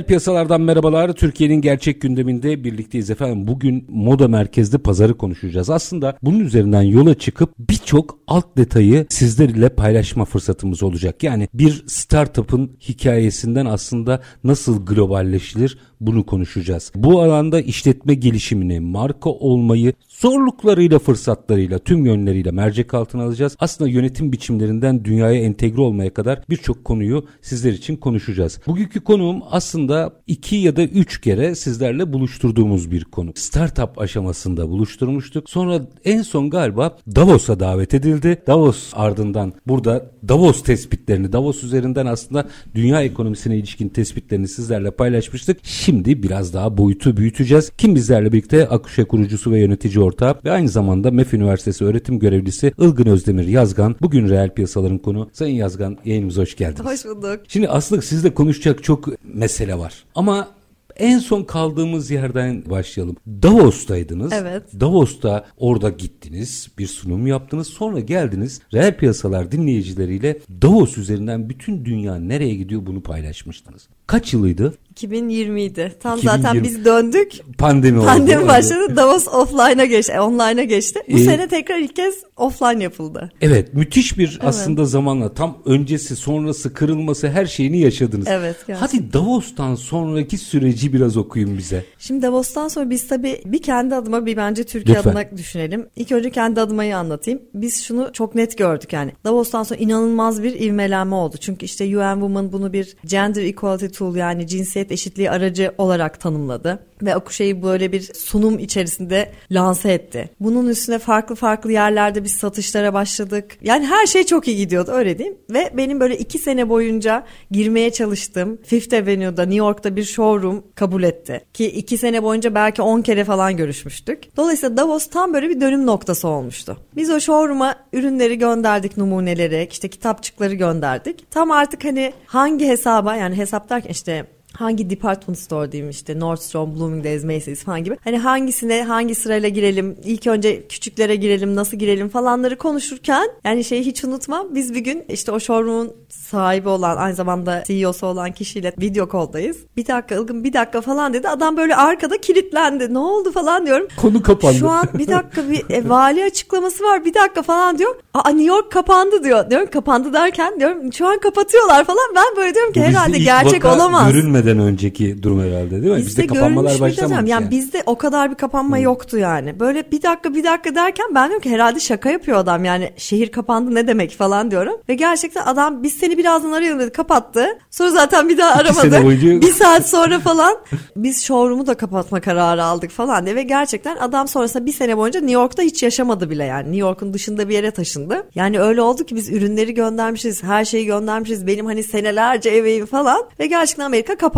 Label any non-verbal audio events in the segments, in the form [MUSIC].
Reel piyasalardan merhabalar. Türkiye'nin gerçek gündeminde birlikteyiz efendim. Bugün moda merkezde pazarı konuşacağız. Aslında bunun üzerinden yola çıkıp birçok alt detayı sizlerle paylaşma fırsatımız olacak. Yani bir startup'ın hikayesinden aslında nasıl globalleşilir bunu konuşacağız. Bu alanda işletme gelişimini, marka olmayı zorluklarıyla, fırsatlarıyla, tüm yönleriyle mercek altına alacağız. Aslında yönetim biçimlerinden dünyaya entegre olmaya kadar birçok konuyu sizler için konuşacağız. Bugünkü konuğum aslında iki ya da üç kere sizlerle buluşturduğumuz bir konu. Startup aşamasında buluşturmuştuk. Sonra en son galiba Davos'a davet edildi. Davos ardından burada Davos tespitlerini, Davos üzerinden aslında dünya ekonomisine ilişkin tespitlerini sizlerle paylaşmıştık. Şimdi biraz daha boyutu büyüteceğiz. Kim bizlerle birlikte Akuşe kurucusu ve yönetici ortağı ve aynı zamanda MEF Üniversitesi öğretim görevlisi Ilgın Özdemir Yazgan. Bugün reel piyasaların konu. Sayın Yazgan yayınımıza hoş geldiniz. Hoş bulduk. Şimdi aslında sizle konuşacak çok mesele var. Ama en son kaldığımız yerden başlayalım. Davos'taydınız. Evet. Davos'ta orada gittiniz, bir sunum yaptınız. Sonra geldiniz. Reel piyasalar dinleyicileriyle Davos üzerinden bütün dünya nereye gidiyor bunu paylaşmıştınız. Kaç yılıydı? 2020'ydi. Tam 2020. zaten biz döndük. Pandemi oldu. Pandemi başladı. Davos offline'a geçti. e, Online'a geçti. Bu Ee, sene tekrar ilk kez offline yapıldı. Evet müthiş bir aslında zamanla tam öncesi sonrası kırılması her şeyini yaşadınız. Evet, gerçekten. Hadi Davos'tan sonraki süreci biraz okuyun bize. Şimdi Davos'tan sonra biz tabii bir kendi adıma bir bence Türkiye Lütfen. adına düşünelim. İlk önce kendi adımayı anlatayım. Biz şunu çok net gördük yani. Davos'tan sonra inanılmaz bir ivmelenme oldu. Çünkü işte UN Women bunu bir gender equality tool yani cinsiyet eşitliği aracı olarak tanımladı. Ve Akuşe'yi böyle bir sunum içerisinde lanse etti. Bunun üstüne farklı farklı yerlerde biz satışlara başladık. Yani her şey çok iyi gidiyordu öyle diyeyim. Ve benim böyle iki sene boyunca girmeye çalıştığım Fifth Avenue'da New York'ta bir showroom kabul etti. Ki iki sene boyunca belki 10 kere falan görüşmüştük. Dolayısıyla Davos tam böyle bir dönüm noktası olmuştu. Biz o showroom'a ürünleri gönderdik numuneleri, işte kitapçıkları gönderdik. Tam artık hani hangi hesaba yani hesap derken işte hangi department store diyeyim işte Nordstrom, Bloomingdale's, Macy's falan gibi. Hani hangisine hangi sırayla girelim, ilk önce küçüklere girelim, nasıl girelim falanları konuşurken yani şeyi hiç unutmam. Biz bir gün işte o showroom'un sahibi olan aynı zamanda CEO'su olan kişiyle video call'dayız. Bir dakika Ilgın bir dakika falan dedi. Adam böyle arkada kilitlendi. Ne oldu falan diyorum. Konu kapandı. Şu an bir dakika bir e, vali açıklaması var bir dakika falan diyor. Aa New York kapandı diyor. Diyorum kapandı derken diyorum şu an kapatıyorlar falan. Ben böyle diyorum ki Bu herhalde gerçek olamaz. Görünmeden önceki durum herhalde değil mi? Bizde, kapanmalar görülmüş bir başlamamış. Yani, yani. bizde o kadar bir kapanma yoktu yani. Böyle bir dakika bir dakika derken ben diyorum ki herhalde şaka yapıyor adam yani şehir kapandı ne demek falan diyorum. Ve gerçekten adam biz seni birazdan arayalım dedi kapattı. Sonra zaten bir daha aramadı. boyunca- [LAUGHS] Bir saat sonra falan biz showroom'u da kapatma kararı aldık falan diye. Ve gerçekten adam sonrasında bir sene boyunca New York'ta hiç yaşamadı bile yani. New York'un dışında bir yere taşındı. Yani öyle oldu ki biz ürünleri göndermişiz, her şeyi göndermişiz. Benim hani senelerce emeğim falan. Ve gerçekten Amerika kapandı.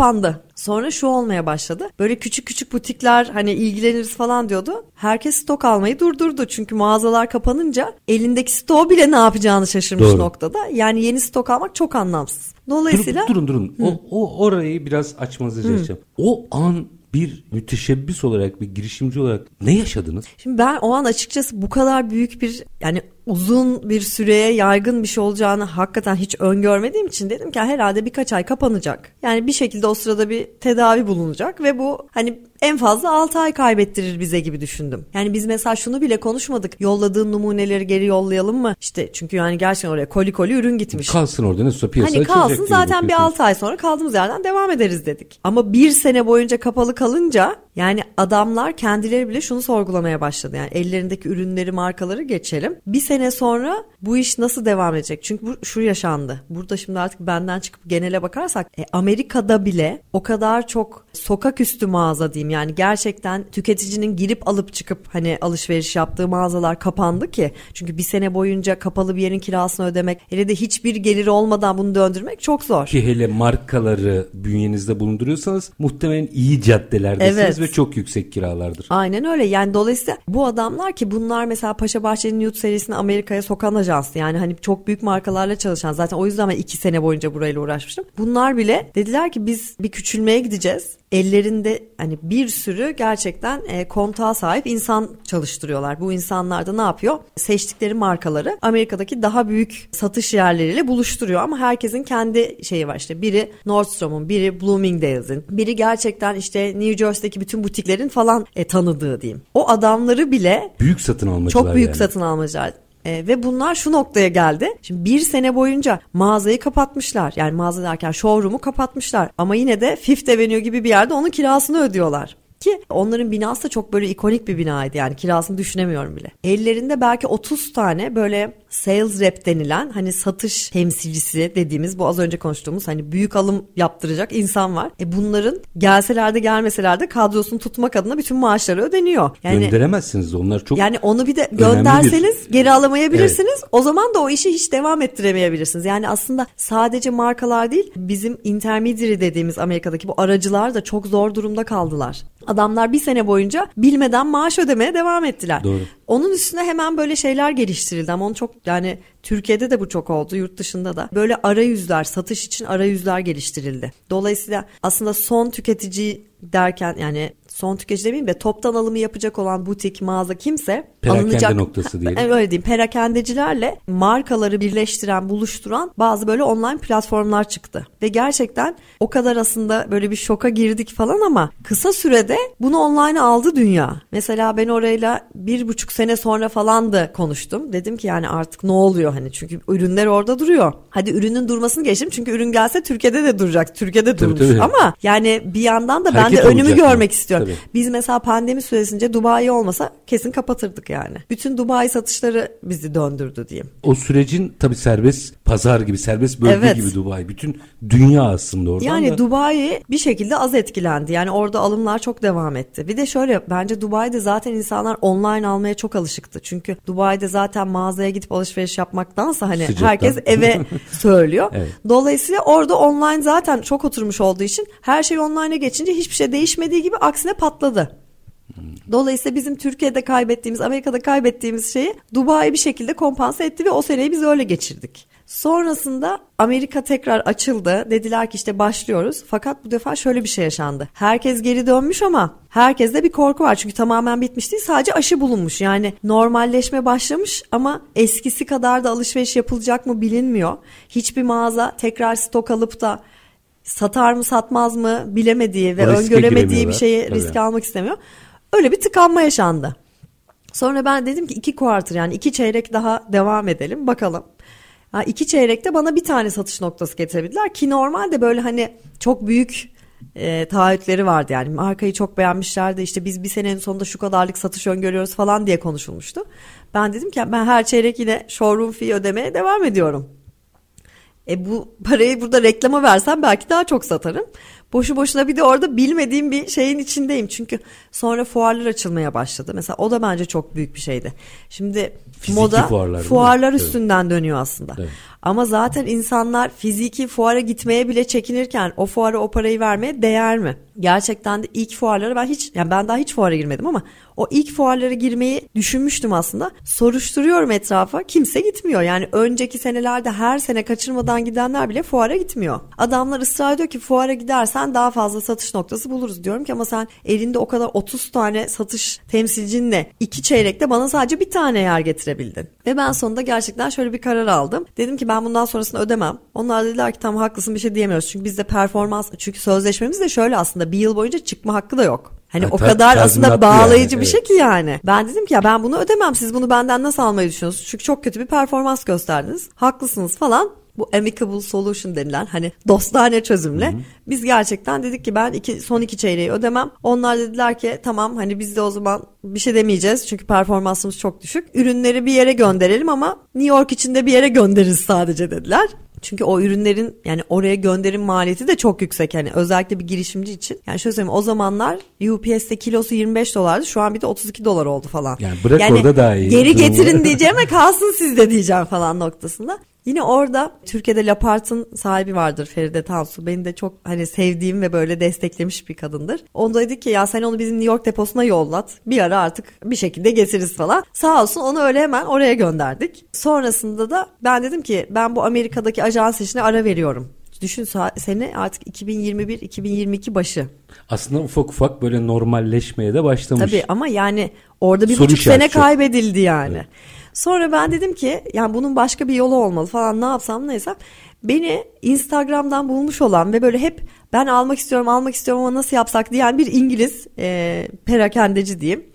Sonra şu olmaya başladı. Böyle küçük küçük butikler hani ilgileniriz falan diyordu. Herkes stok almayı durdurdu. Çünkü mağazalar kapanınca elindeki stoğu bile ne yapacağını şaşırmış Doğru. noktada. Yani yeni stok almak çok anlamsız. Dolayısıyla Durun durun. durun. O, o orayı biraz açmanızı rica edeceğim. O an bir müteşebbis olarak bir girişimci olarak ne yaşadınız? Şimdi ben o an açıkçası bu kadar büyük bir yani uzun bir süreye yaygın bir şey olacağını hakikaten hiç öngörmediğim için dedim ki herhalde birkaç ay kapanacak. Yani bir şekilde o sırada bir tedavi bulunacak ve bu hani en fazla 6 ay kaybettirir bize gibi düşündüm. Yani biz mesela şunu bile konuşmadık. Yolladığın numuneleri geri yollayalım mı? İşte çünkü yani gerçekten oraya koli koli ürün gitmiş. Kalsın orada nasıl piyasa Hani kalsın zaten bir bakıyorsunuz. 6 ay sonra kaldığımız yerden devam ederiz dedik. Ama bir sene boyunca kapalı kalınca yani adamlar kendileri bile şunu sorgulamaya başladı. Yani ellerindeki ürünleri markaları geçelim. Bir sene sonra bu iş nasıl devam edecek? Çünkü bu şu yaşandı. Burada şimdi artık benden çıkıp genele bakarsak e, Amerika'da bile o kadar çok sokak üstü mağaza diyeyim. Yani gerçekten tüketicinin girip alıp çıkıp hani alışveriş yaptığı mağazalar kapandı ki. Çünkü bir sene boyunca kapalı bir yerin kirasını ödemek hele de hiçbir gelir olmadan bunu döndürmek çok zor. Ki hele markaları bünyenizde bulunduruyorsanız muhtemelen iyi caddelerdesiniz Evet. ve çok yüksek kiralardır. Aynen öyle yani dolayısıyla bu adamlar ki bunlar mesela Paşa Bahçeli'nin Nude serisini Amerika'ya sokan ajans yani hani çok büyük markalarla çalışan zaten o yüzden ben iki sene boyunca burayla uğraşmıştım. Bunlar bile dediler ki biz bir küçülmeye gideceğiz. Ellerinde hani bir sürü gerçekten e, kontağa sahip insan çalıştırıyorlar. Bu insanlar da ne yapıyor? Seçtikleri markaları Amerika'daki daha büyük satış yerleriyle buluşturuyor ama herkesin kendi şeyi var işte biri Nordstrom'un, biri Bloomingdale's'in, biri gerçekten işte New Jersey'deki bütün butiklerin falan e, tanıdığı diyeyim. O adamları bile Büyük satın almacılar çok büyük yani. satın almacılar. E, ve bunlar şu noktaya geldi. Şimdi bir sene boyunca mağazayı kapatmışlar. Yani mağaza derken showroom'u kapatmışlar. Ama yine de Fifth Avenue gibi bir yerde onun kirasını ödüyorlar. Ki onların binası da çok böyle ikonik bir binaydı yani kirasını düşünemiyorum bile. Ellerinde belki 30 tane böyle sales rep denilen hani satış temsilcisi dediğimiz bu az önce konuştuğumuz hani büyük alım yaptıracak insan var. E bunların gelseler de gelmeseler de kadrosunu tutmak adına bütün maaşları ödeniyor. Yani Gönderemezsiniz de onlar çok yani onu bir de gönderseniz geri alamayabilirsiniz. O zaman da o işi hiç devam ettiremeyebilirsiniz. Yani aslında sadece markalar değil bizim intermediary dediğimiz Amerika'daki bu aracılar da çok zor durumda kaldılar. Adamlar bir sene boyunca bilmeden maaş ödemeye devam ettiler. Doğru. Onun üstüne hemen böyle şeyler geliştirildi ama onu çok yani Türkiye'de de bu çok oldu yurt dışında da. Böyle arayüzler satış için arayüzler geliştirildi. Dolayısıyla aslında son tüketici derken yani son tüketici demeyeyim de toptan alımı yapacak olan butik mağaza kimse Perakende noktası diyelim. Evet, [LAUGHS] öyle diyeyim perakendecilerle markaları birleştiren buluşturan bazı böyle online platformlar çıktı. Ve gerçekten o kadar aslında böyle bir şoka girdik falan ama kısa sürede bunu online aldı dünya. Mesela ben orayla bir buçuk sene sonra falan da konuştum. Dedim ki yani artık ne oluyor hani çünkü ürünler orada duruyor. Hadi ürünün durmasını geçtim çünkü ürün gelse Türkiye'de de duracak. Türkiye'de Tabii, durmuş tabii. ama yani bir yandan da ben Hareket de önümü görmek mı? istiyorum. Tabii. Biz mesela pandemi süresince Dubai olmasa kesin kapatırdık yani. Bütün Dubai satışları bizi döndürdü diyeyim. o sürecin tabii serbest pazar gibi serbest bölge Evet. gibi Dubai. Bütün dünya aslında oradan Yani da. Dubai bir şekilde az etkilendi. Yani orada alımlar çok devam etti. Bir de şöyle bence Dubai'de zaten insanlar online almaya çok alışıktı. Çünkü Dubai'de zaten mağazaya gidip alışveriş yapmaktansa hani Sıcaktan. herkes eve [LAUGHS] söylüyor. Evet. Dolayısıyla orada online zaten çok oturmuş olduğu için her şey online'a geçince hiçbir şey değişmediği gibi aksine patladı. Dolayısıyla bizim Türkiye'de kaybettiğimiz, Amerika'da kaybettiğimiz şeyi Dubai bir şekilde kompanse etti ve o seneyi biz öyle geçirdik. Sonrasında Amerika tekrar açıldı. Dediler ki işte başlıyoruz. Fakat bu defa şöyle bir şey yaşandı. Herkes geri dönmüş ama herkeste bir korku var. Çünkü tamamen bitmiş değil. Sadece aşı bulunmuş. Yani normalleşme başlamış ama eskisi kadar da alışveriş yapılacak mı bilinmiyor. Hiçbir mağaza tekrar stok alıp da satar mı satmaz mı bilemediği ve öngöremediği bir şeyi Tabii. riske almak istemiyor. Öyle bir tıkanma yaşandı. Sonra ben dedim ki iki kuartır yani iki çeyrek daha devam edelim bakalım. Ha, iki çeyrekte bana bir tane satış noktası getirebildiler ki normalde böyle hani çok büyük e, taahhütleri vardı yani markayı çok beğenmişlerdi işte biz bir senenin sonunda şu kadarlık satış öngörüyoruz falan diye konuşulmuştu. Ben dedim ki ben her çeyrek yine showroom fee ödemeye devam ediyorum. E bu parayı burada reklama versem belki daha çok satarım. Boşu boşuna bir de orada bilmediğim bir şeyin içindeyim. Çünkü sonra fuarlar açılmaya başladı. Mesela o da bence çok büyük bir şeydi. Şimdi Fiziki moda fuarlar fuarlar Evet. üstünden dönüyor aslında. Evet. Ama zaten insanlar fiziki fuara gitmeye bile çekinirken o fuara o parayı vermeye değer mi? Gerçekten de ilk fuarlara ben hiç yani ben daha hiç fuara girmedim ama o ilk fuarlara girmeyi düşünmüştüm aslında. Soruşturuyorum etrafa. Kimse gitmiyor. Yani önceki senelerde her sene kaçırmadan gidenler bile fuara gitmiyor. Adamlar ısrar ediyor ki fuara gidersen daha fazla satış noktası buluruz. Diyorum ki ama sen elinde o kadar 30 tane satış temsilcinle iki çeyrekte bana sadece bir tane yer getirebildin. Ve ben sonunda gerçekten şöyle bir karar aldım. Dedim ki ben bundan sonrasını ödemem. Onlar dediler ki tamam haklısın bir şey diyemiyoruz. Çünkü bizde performans çünkü sözleşmemiz de şöyle aslında bir yıl boyunca çıkma hakkı da yok. Hani Ha, o kadar aslında bağlayıcı yani, bir şey ki yani. Ben dedim ki ya ben bunu ödemem. Siz bunu benden nasıl almayı düşünüyorsunuz? Çünkü çok kötü bir performans gösterdiniz. Haklısınız falan. Bu amicable solution denilen hani dostane çözümle biz gerçekten dedik ki ben iki, son iki çeyreği ödemem. Onlar dediler ki tamam hani biz de o zaman bir şey demeyeceğiz çünkü performansımız çok düşük. Ürünleri bir yere gönderelim ama New York içinde bir yere göndeririz sadece dediler. Çünkü o ürünlerin yani oraya gönderim maliyeti de çok yüksek. Yani özellikle bir girişimci için. Yani şöyle söyleyeyim o zamanlar UPS'te kilosu 25 dolardı. Şu an bir de 32 dolar oldu falan. Yani bırak orada daha iyi. Geri getirin diyeceğime [LAUGHS] kalsın sizde diyeceğim falan noktasında. Yine orada Türkiye'de Lapart'ın sahibi vardır Feride Tansu. Beni de çok hani sevdiğim ve böyle desteklemiş bir kadındır. Onda dedik ki ya sen onu bizim New York deposuna yollat. Bir ara artık bir şekilde getiririz falan. Sağ olsun onu öyle hemen oraya gönderdik. Sonrasında da ben dedim ki ben bu Amerika'daki ajans işine ara veriyorum. Düşün sene artık 2021-2022 başı. Aslında ufak ufak böyle normalleşmeye de başlamış. Tabii ama yani orada bir Soru buçuk sene kaybedildi yani. Sonra ben dedim ki yani bunun başka bir yolu olmalı falan ne yapsam ne etsem. Beni Instagram'dan bulmuş olan ve böyle hep ben almak istiyorum almak istiyorum ama nasıl yapsak diyen bir İngiliz e, perakendeci diyeyim.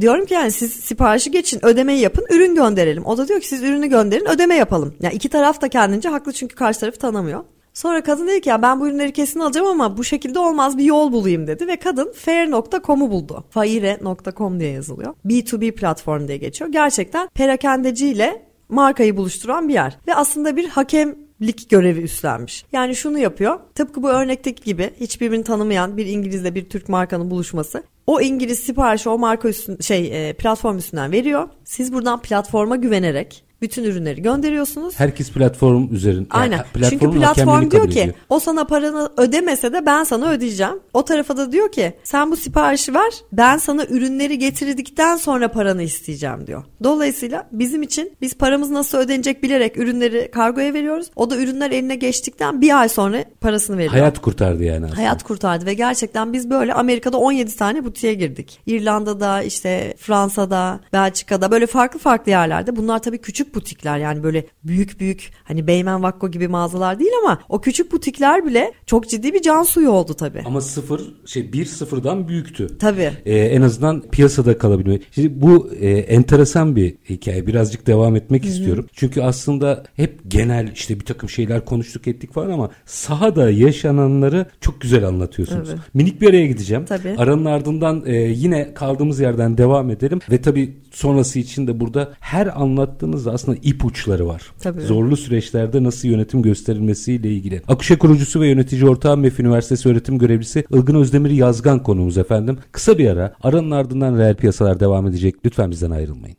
Diyorum ki yani siz siparişi geçin ödemeyi yapın ürün gönderelim. O da diyor ki siz ürünü gönderin ödeme yapalım. Yani iki taraf da kendince haklı çünkü karşı tarafı tanımıyor. Sonra kadın dedi ki ya ben bu ürünleri kesin alacağım ama bu şekilde olmaz bir yol bulayım dedi ve kadın fair.com'u buldu. Faire.com diye yazılıyor. B2B platform diye geçiyor. Gerçekten perakendeciyle markayı buluşturan bir yer. Ve aslında bir hakemlik görevi üstlenmiş. Yani şunu yapıyor. Tıpkı bu örnekteki gibi hiçbirbirini tanımayan bir İngilizle bir Türk markanın buluşması. O İngiliz siparişi o marka üstün, şey e, platform üstünden veriyor. Siz buradan platforma güvenerek bütün ürünleri gönderiyorsunuz. Herkes platform üzerinde. Aynen. Çünkü platform diyor ki o sana paranı ödemese de ben sana ödeyeceğim. O tarafa da diyor ki sen bu siparişi ver ben sana ürünleri getirdikten sonra paranı isteyeceğim diyor. Dolayısıyla bizim için biz paramız nasıl ödenecek bilerek ürünleri kargoya veriyoruz. O da ürünler eline geçtikten bir ay sonra parasını veriyor. Hayat kurtardı yani aslında. Hayat kurtardı ve gerçekten biz böyle Amerika'da 17 tane butiğe girdik. İrlanda'da işte Fransa'da, Belçika'da böyle farklı farklı yerlerde. Bunlar tabii küçük butikler yani böyle büyük büyük hani Beymen Vakko gibi mağazalar değil ama o küçük butikler bile çok ciddi bir can suyu oldu tabii. Ama sıfır şey bir sıfırdan büyüktü. Tabii. Ee, en azından piyasada kalabilme. Şimdi bu e, enteresan bir hikaye. Birazcık devam etmek istiyorum. Çünkü aslında hep genel işte bir takım şeyler konuştuk ettik falan ama sahada yaşananları çok güzel anlatıyorsunuz. Evet. Minik bir araya gideceğim. Tabii. Aranın ardından e, yine kaldığımız yerden devam edelim ve tabii sonrası için de burada her anlattığınızda aslında ipuçları var. Tabii. Zorlu süreçlerde nasıl yönetim gösterilmesiyle ilgili. Akuşa kurucusu ve yönetici ortağı MEF Üniversitesi öğretim görevlisi Ilgın Özdemir Yazgan konuğumuz efendim. Kısa bir ara aranın ardından reel piyasalar devam edecek. Lütfen bizden ayrılmayın.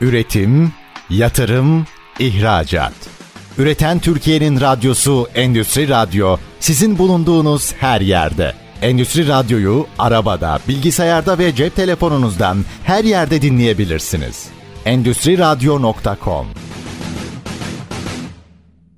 Üretim, yatırım, ihracat. Üreten Türkiye'nin radyosu Endüstri Radyo sizin bulunduğunuz her yerde. Endüstri Radyo'yu arabada, bilgisayarda ve cep telefonunuzdan her yerde dinleyebilirsiniz. Endüstri Radyo.com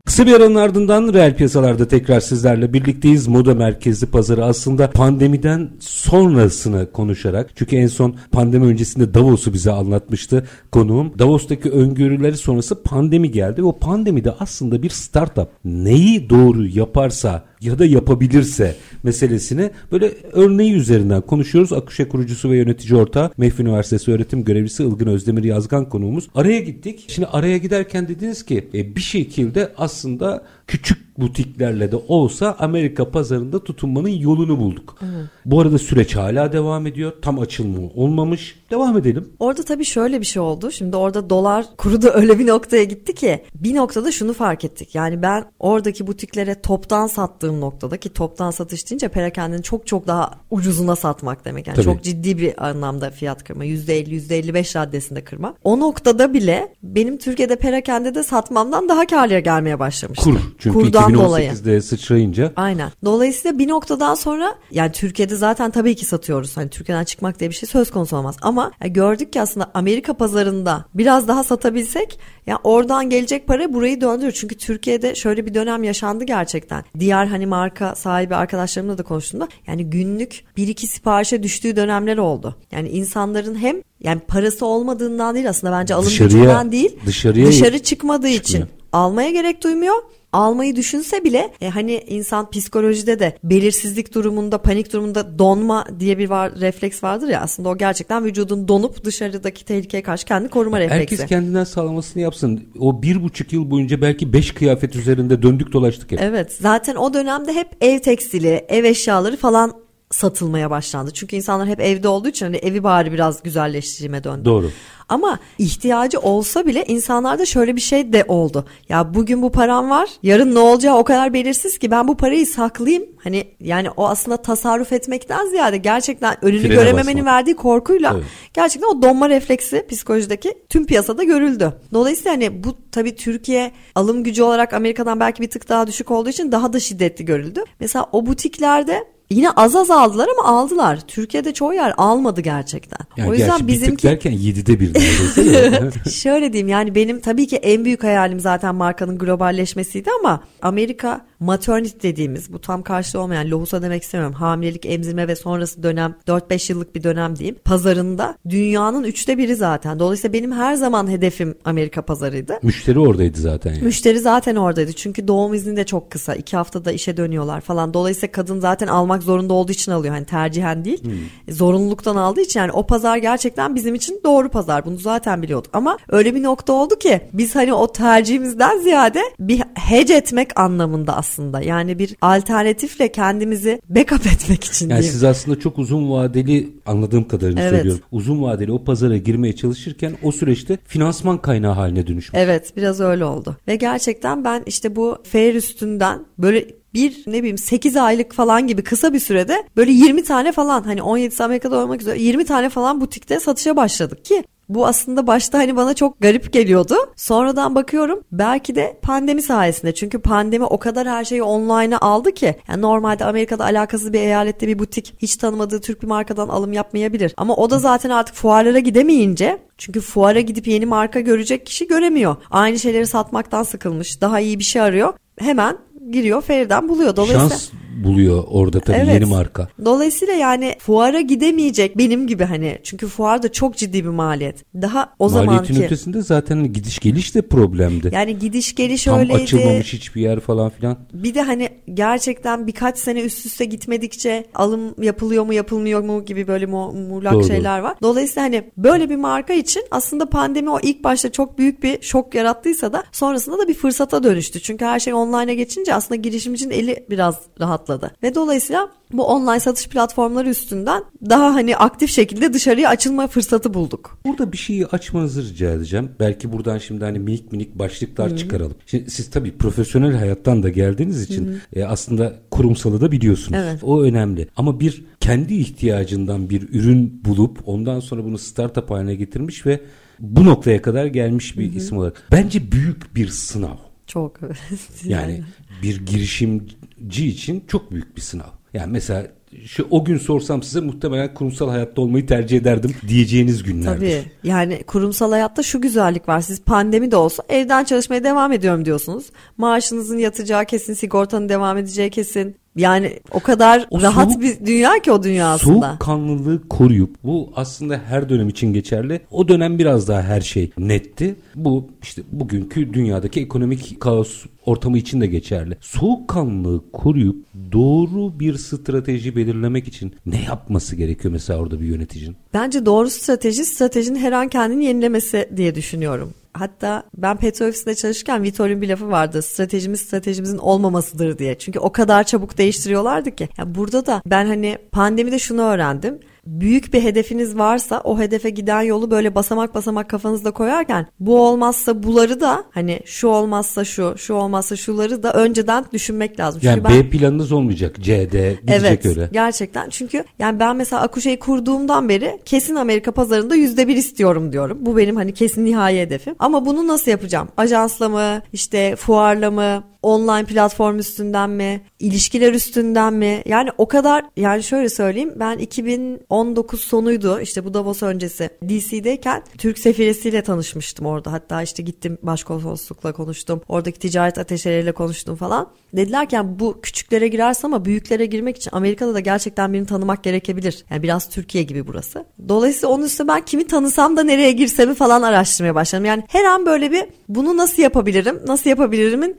Kısa bir aranın ardından reel piyasalarda tekrar sizlerle birlikteyiz. Moda merkezli pazarı aslında pandemiden sonrasını konuşarak çünkü en son pandemi öncesinde Davos'u bize anlatmıştı konuğum. Davos'taki öngörüleri sonrası pandemi geldi ve o pandemide aslında bir startup neyi doğru yaparsa ya da yapabilirse meselesini böyle örneği üzerinden konuşuyoruz. Akuşa kurucusu ve yönetici ortağı MEF Üniversitesi öğretim görevlisi Ilgın Özdemir Yazgan konuğumuz. Araya gittik. Şimdi araya giderken dediniz ki e, bir şekilde aslında küçük butiklerle de olsa Amerika pazarında tutunmanın yolunu bulduk. Bu arada süreç hala devam ediyor. Tam açılma olmamış. Devam edelim. Orada tabii şöyle bir şey oldu. Şimdi orada dolar kuru da öyle bir noktaya gitti ki bir noktada şunu fark ettik. Yani ben oradaki butiklere toptan sattığım noktada ki toptan satış deyince perakendini çok çok daha ucuzuna satmak demek. Yani Tabii. çok ciddi bir anlamda fiyat kırma. %50 %55 raddesinde kırma. O noktada bile benim Türkiye'de perakende de satmamdan daha karlıya gelmeye başlamıştı. Kur. Çünkü Kurdan dolayı. 2018'de sıçrayınca Aynen. Dolayısıyla bir noktadan sonra yani Türkiye'de zaten tabii ki satıyoruz. Hani Türkiye'den çıkmak diye bir şey söz konusu olmaz. Ama ya gördük ki aslında Amerika pazarında biraz daha satabilsek ya oradan gelecek para burayı döndürür. Çünkü Türkiye'de şöyle bir dönem yaşandı gerçekten. Diğer hani marka sahibi arkadaşlarımla da konuştuğumda yani günlük bir iki siparişe düştüğü dönemler oldu. Yani insanların hem yani parası olmadığından değil aslında bence alım Dışarıya- gücünden değil dışarıya dışarı çıkmadığı için çıkmıyor. almaya gerek duymuyor almayı düşünse bile e, hani insan psikolojide de belirsizlik durumunda panik durumunda donma diye bir var, refleks vardır ya aslında o gerçekten vücudun donup dışarıdaki tehlikeye karşı kendi koruma refleksi. Herkes kendinden sağlamasını yapsın. O bir buçuk yıl boyunca belki beş kıyafet üzerinde döndük dolaştık hep. Evet zaten o dönemde hep ev tekstili ev eşyaları falan satılmaya başlandı. Çünkü insanlar hep evde olduğu için hani evi bari biraz güzelleştirme döndü. Doğru. Ama ihtiyacı olsa bile insanlarda şöyle bir şey de oldu. Ya bugün bu param var, yarın ne olacağı o kadar belirsiz ki ben bu parayı saklayayım. Hani yani o aslında tasarruf etmekten ziyade gerçekten önünü Frene görememenin basmak. verdiği korkuyla Evet. gerçekten o donma refleksi psikolojideki tüm piyasada görüldü. Dolayısıyla hani bu tabii Türkiye alım gücü olarak Amerika'dan belki bir tık daha düşük olduğu için daha da şiddetli görüldü. Mesela o butiklerde Yine az az aldılar ama aldılar. Türkiye'de çoğu yer almadı gerçekten. Yani o yüzden bizimki derken yedide bir neredeyse. de. [LAUGHS] Şöyle diyeyim yani benim tabii ki en büyük hayalim zaten markanın globalleşmesiydi ama Amerika maternity dediğimiz bu tam karşılığı olmayan lohusa demek istemiyorum. Hamilelik, emzirme ve sonrası dönem 4-5 yıllık bir dönem diyeyim. Pazarında dünyanın üçte biri zaten. Dolayısıyla benim her zaman hedefim Amerika pazarıydı. Müşteri oradaydı zaten. Yani. Müşteri zaten oradaydı çünkü doğum izni de çok kısa. iki haftada işe dönüyorlar falan. Dolayısıyla kadın zaten almak zorunda olduğu için alıyor. Hani tercihen değil. E, Zorunluluktan aldığı için yani o pazar gerçekten bizim için doğru pazar. Bunu zaten biliyorduk. Ama öyle bir nokta oldu ki biz hani o tercihimizden ziyade bir hedge etmek anlamında aslında. Yani bir alternatifle kendimizi backup etmek için Yani diyeyim. siz aslında çok uzun vadeli anladığım kadarını Evet. söylüyorum. Uzun vadeli o pazara girmeye çalışırken o süreçte finansman kaynağı haline dönüşmüş. Evet biraz öyle oldu. Ve gerçekten ben işte bu fair üstünden böyle bir ne bileyim 8 aylık falan gibi kısa bir sürede böyle 20 tane falan hani 17 Amerika'da olmak üzere 20 tane falan butikte satışa başladık ki bu aslında başta hani bana çok garip geliyordu. Sonradan bakıyorum belki de pandemi sayesinde. Çünkü pandemi o kadar her şeyi online'a aldı ki. Yani normalde Amerika'da alakasız bir eyalette bir butik hiç tanımadığı Türk bir markadan alım yapmayabilir. Ama o da zaten artık fuarlara gidemeyince çünkü fuara gidip yeni marka görecek kişi göremiyor. Aynı şeyleri satmaktan sıkılmış. Daha iyi bir şey arıyor. Hemen giriyor Fair'den buluyor. Dolayısıyla Şans buluyor orada tabii Evet. yeni marka. Dolayısıyla yani fuara gidemeyecek benim gibi hani çünkü fuar da çok ciddi bir maliyet. Daha o Maliyetin zamanki ötesinde zaten gidiş geliş de problemdi. yani gidiş geliş Tam öyleydi. açılmamış hiçbir yer falan filan. Bir de hani gerçekten birkaç sene üst üste gitmedikçe alım yapılıyor mu yapılmıyor mu gibi böyle mu, muğlak Doğru. şeyler var. Dolayısıyla hani böyle bir marka için aslında pandemi o ilk başta çok büyük bir şok yarattıysa da sonrasında da bir fırsata dönüştü. Çünkü her şey online'a geçince aslında girişimcinin eli biraz rahatladı. Ve dolayısıyla bu online satış platformları üstünden daha hani aktif şekilde dışarıya açılma fırsatı bulduk. Burada bir şeyi açmanızı rica edeceğim. Belki buradan şimdi hani minik minik başlıklar çıkaralım. Şimdi siz tabii profesyonel hayattan da geldiğiniz için e, aslında kurumsalı da biliyorsunuz. Evet. O önemli. Ama bir kendi ihtiyacından bir ürün bulup ondan sonra bunu startup haline getirmiş ve bu noktaya kadar gelmiş bir isim olarak. Bence büyük bir sınav. Çok [LAUGHS] Yani bir girişimci için çok büyük bir sınav. Yani mesela şu o gün sorsam size muhtemelen kurumsal hayatta olmayı tercih ederdim diyeceğiniz günlerdir. Tabii yani kurumsal hayatta şu güzellik var. Siz pandemi de olsa evden çalışmaya devam ediyorum diyorsunuz. Maaşınızın yatacağı kesin, sigortanın devam edeceği kesin. Yani o kadar O rahat soğuk- bir dünya ki o dünya aslında. Soğukkanlılığı koruyup bu aslında her dönem için geçerli. O dönem biraz daha her şey netti. Bu işte bugünkü dünyadaki ekonomik kaos ortamı için de geçerli. Soğukkanlılığı koruyup doğru bir strateji belirlemek için ne yapması gerekiyor mesela orada bir yöneticinin? Bence doğru strateji stratejinin her an kendini yenilemesi diye düşünüyorum. Hatta ben petrol ofisinde çalışırken Vitor'un bir lafı vardı. Stratejimiz stratejimizin olmamasıdır diye. Çünkü o kadar çabuk değiştiriyorlardı ki. Ya burada da ben hani pandemide şunu öğrendim. Büyük bir hedefiniz varsa o hedefe giden yolu böyle basamak basamak kafanızda koyarken bu olmazsa buları da hani şu olmazsa şu, şu olmazsa şuları da önceden düşünmek lazım. Çünkü Yani ben- B planınız olmayacak. C'de gidecek Evet öyle. gerçekten çünkü yani ben mesela Akuşe'yi kurduğumdan beri kesin Amerika pazarında yüzde bir istiyorum diyorum. Bu benim hani kesin nihai hedefim. Ama bunu nasıl yapacağım? Ajansla mı işte fuarla mı online platform üstünden mi? ilişkiler üstünden mi? Yani o kadar yani şöyle söyleyeyim ben 2019 sonuydu işte bu Davos öncesi DC'deyken Türk sefiresiyle tanışmıştım orada. Hatta işte gittim başkonsoloslukla konuştum. Oradaki ticaret ateşeleriyle konuştum falan. Dediler ki yani bu küçüklere girerse ama büyüklere girmek için Amerika'da da gerçekten birini tanımak gerekebilir. Yani biraz Türkiye gibi burası. Dolayısıyla onun üstüne ben kimi tanısam da nereye girsemi falan araştırmaya başladım. Yani her an böyle bir bunu nasıl yapabilirim, nasıl yapabilirimin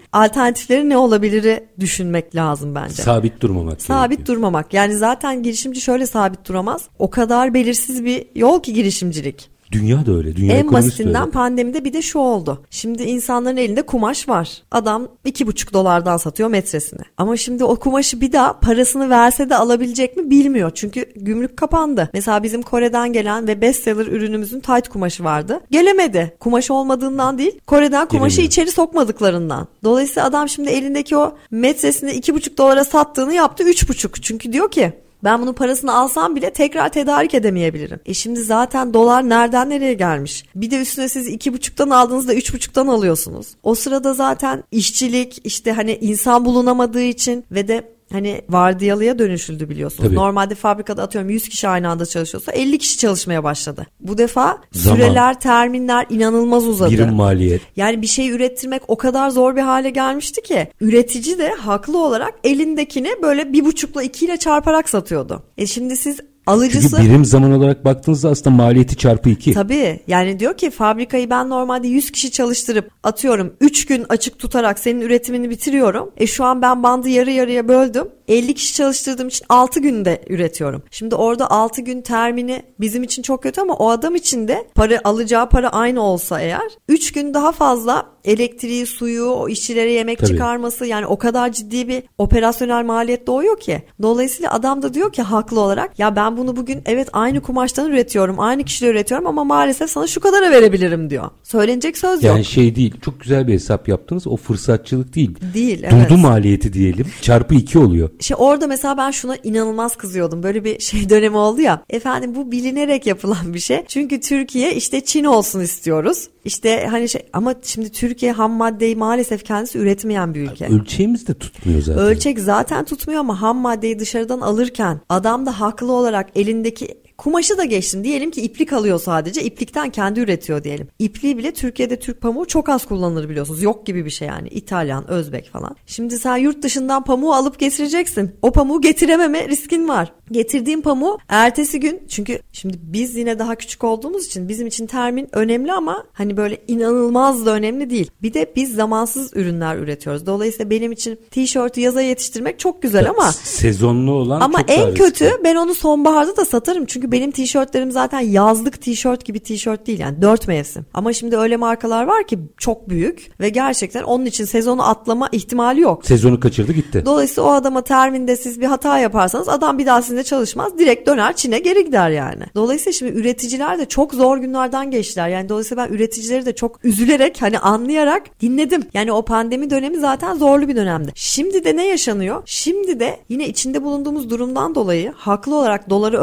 alternatifleri ne olabilir düşünmek lazım bence. Sabit durmamak. Sabit gerekiyor. durmamak. Yani zaten girişimci şöyle sabit duramaz. O kadar belirsiz bir yol ki girişimcilik. Dünya da öyle. Dünya en basitinden öyle. pandemide bir de şu oldu. Şimdi insanların elinde kumaş var. Adam iki buçuk dolardan satıyor metresini. Ama şimdi o kumaşı bir daha parasını verse de alabilecek mi bilmiyor. Çünkü gümrük kapandı. Mesela bizim Kore'den gelen ve bestseller ürünümüzün tight kumaşı vardı. Gelemedi. Kumaş olmadığından değil. Kore'den kumaşı Gelemiyor. içeri sokmadıklarından. Dolayısıyla adam şimdi elindeki o metresini iki buçuk dolara sattığını yaptı üç buçuk. Çünkü diyor ki ben bunun parasını alsam bile tekrar tedarik edemeyebilirim. E şimdi zaten dolar nereden nereye gelmiş? Bir de üstüne siz iki buçuktan aldığınızda üç buçuktan alıyorsunuz. O sırada zaten işçilik işte hani insan bulunamadığı için ve de hani vardiyalıya dönüşüldü biliyorsunuz. Tabii. Normalde fabrikada atıyorum 100 kişi aynı anda çalışıyorsa 50 kişi çalışmaya başladı. Bu defa Zaman. süreler, terminler inanılmaz uzadı. Birim maliyet. Yani bir şey ürettirmek o kadar zor bir hale gelmişti ki üretici de haklı olarak elindekini böyle bir buçukla ikiyle çarparak satıyordu. E şimdi siz Alıcısı, Çünkü birim zaman olarak baktığınızda aslında maliyeti çarpı 2. Tabii yani diyor ki fabrikayı ben normalde 100 kişi çalıştırıp atıyorum 3 gün açık tutarak senin üretimini bitiriyorum. E şu an ben bandı yarı yarıya böldüm. 50 kişi çalıştırdığım için 6 günde üretiyorum. Şimdi orada 6 gün termini bizim için çok kötü ama o adam için de para alacağı para aynı olsa eğer 3 gün daha fazla elektriği, suyu, o işçilere yemek Tabii. çıkarması yani o kadar ciddi bir operasyonel maliyet doğuyor ki. Dolayısıyla adam da diyor ki haklı olarak ya ben bunu bugün evet aynı kumaştan üretiyorum, aynı kişiyle üretiyorum ama maalesef sana şu kadara verebilirim diyor. Söylenecek söz yani yok. Yani şey değil, çok güzel bir hesap yaptınız. O fırsatçılık değil. Değil, evet. Durdu maliyeti diyelim. Çarpı iki oluyor. İşte orada mesela ben şuna inanılmaz kızıyordum. Böyle bir şey [LAUGHS] dönemi oldu ya. Efendim bu bilinerek yapılan bir şey. Çünkü Türkiye işte Çin olsun istiyoruz. İşte hani şey ama şimdi Türkiye ham maddeyi maalesef kendisi üretmeyen bir ülke. Ölçeğimiz de tutmuyor zaten. Ölçek zaten tutmuyor ama ham maddeyi dışarıdan alırken adam da haklı olarak elindeki Kumaşı da geçtim. Diyelim ki iplik alıyor sadece. İplikten kendi üretiyor diyelim. İpliği bile Türkiye'de Türk pamuğu çok az kullanılır biliyorsunuz. Yok gibi bir şey yani. İtalyan, Özbek falan. Şimdi sen yurt dışından pamuğu alıp getireceksin. O pamuğu getirememe riskin var. Getirdiğim pamuğu ertesi gün çünkü şimdi biz yine daha küçük olduğumuz için bizim için termin önemli ama hani böyle inanılmaz da önemli değil. Bir de biz zamansız ürünler üretiyoruz. Dolayısıyla benim için tişörtü yaza yetiştirmek çok güzel ama sezonlu olan ama en kötü ben onu sonbaharda da satarım. Çünkü benim tişörtlerim zaten yazlık tişört gibi tişört değil yani dört mevsim. Ama şimdi öyle markalar var ki çok büyük ve gerçekten onun için sezonu atlama ihtimali yok. Sezonu kaçırdı gitti. Dolayısıyla o adama terminde siz bir hata yaparsanız adam bir daha sizinle çalışmaz. Direkt döner Çin'e geri gider yani. Dolayısıyla şimdi üreticiler de çok zor günlerden geçtiler. Yani dolayısıyla ben üreticileri de çok üzülerek hani anlayarak dinledim. Yani o pandemi dönemi zaten zorlu bir dönemdi. Şimdi de ne yaşanıyor? Şimdi de yine içinde bulunduğumuz durumdan dolayı haklı olarak doları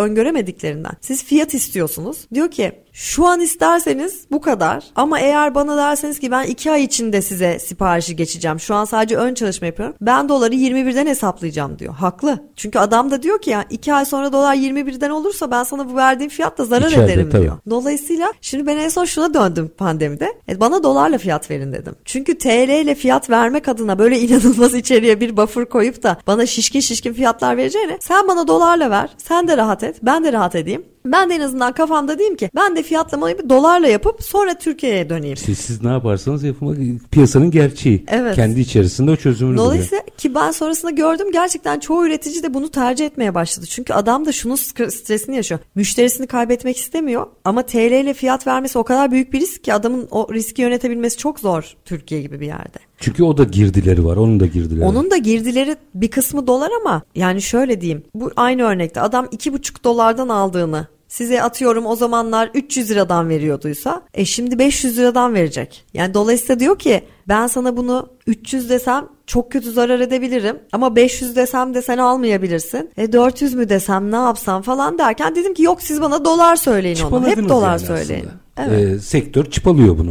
öngöremediklerinden siz fiyat istiyorsunuz. Diyor ki şu an isterseniz bu kadar ama eğer bana derseniz ki ben 2 ay içinde size siparişi geçeceğim. Şu an sadece ön çalışma yapıyorum. Ben doları 21'den hesaplayacağım diyor. Haklı. Çünkü adam da diyor ki ya 2 ay sonra dolar 21'den olursa ben sana bu verdiğim fiyatla zarar İçeride, ederim tabii. diyor. Dolayısıyla şimdi ben en son şuna döndüm pandemide. E, bana dolarla fiyat verin dedim. Çünkü TL ile fiyat vermek adına böyle [LAUGHS] inanılmaz içeriye bir buffer koyup da bana şişkin şişkin fiyatlar vereceğine sen bana dolarla ver. Sen de rahat et. Ben de rahat edeyim diyeyim. Ben de en azından kafamda diyeyim ki ben de fiyatlamayı bir dolarla yapıp sonra Türkiye'ye döneyim. Siz, siz ne yaparsanız yapın piyasanın gerçeği. Evet. Kendi içerisinde o çözümünü Dolayısıyla buluyor. ki ben sonrasında gördüm gerçekten çoğu üretici de bunu tercih etmeye başladı. Çünkü adam da şunun stresini yaşıyor. Müşterisini kaybetmek istemiyor ama TL ile fiyat vermesi o kadar büyük bir risk ki adamın o riski yönetebilmesi çok zor Türkiye gibi bir yerde. Çünkü o da girdileri var. Onun da girdileri. Onun da girdileri bir kısmı dolar ama yani şöyle diyeyim. Bu aynı örnekte adam iki buçuk dolardan aldığını size atıyorum o zamanlar 300 liradan veriyorduysa e şimdi 500 liradan verecek. Yani dolayısıyla diyor ki ben sana bunu 300 desem çok kötü zarar edebilirim ama 500 desem de sen almayabilirsin. E 400 mü desem ne yapsam falan derken dedim ki yok siz bana dolar söyleyin onu. Hep dolar yani söyleyin. Evet. Ee, sektör çıpalıyor bunu.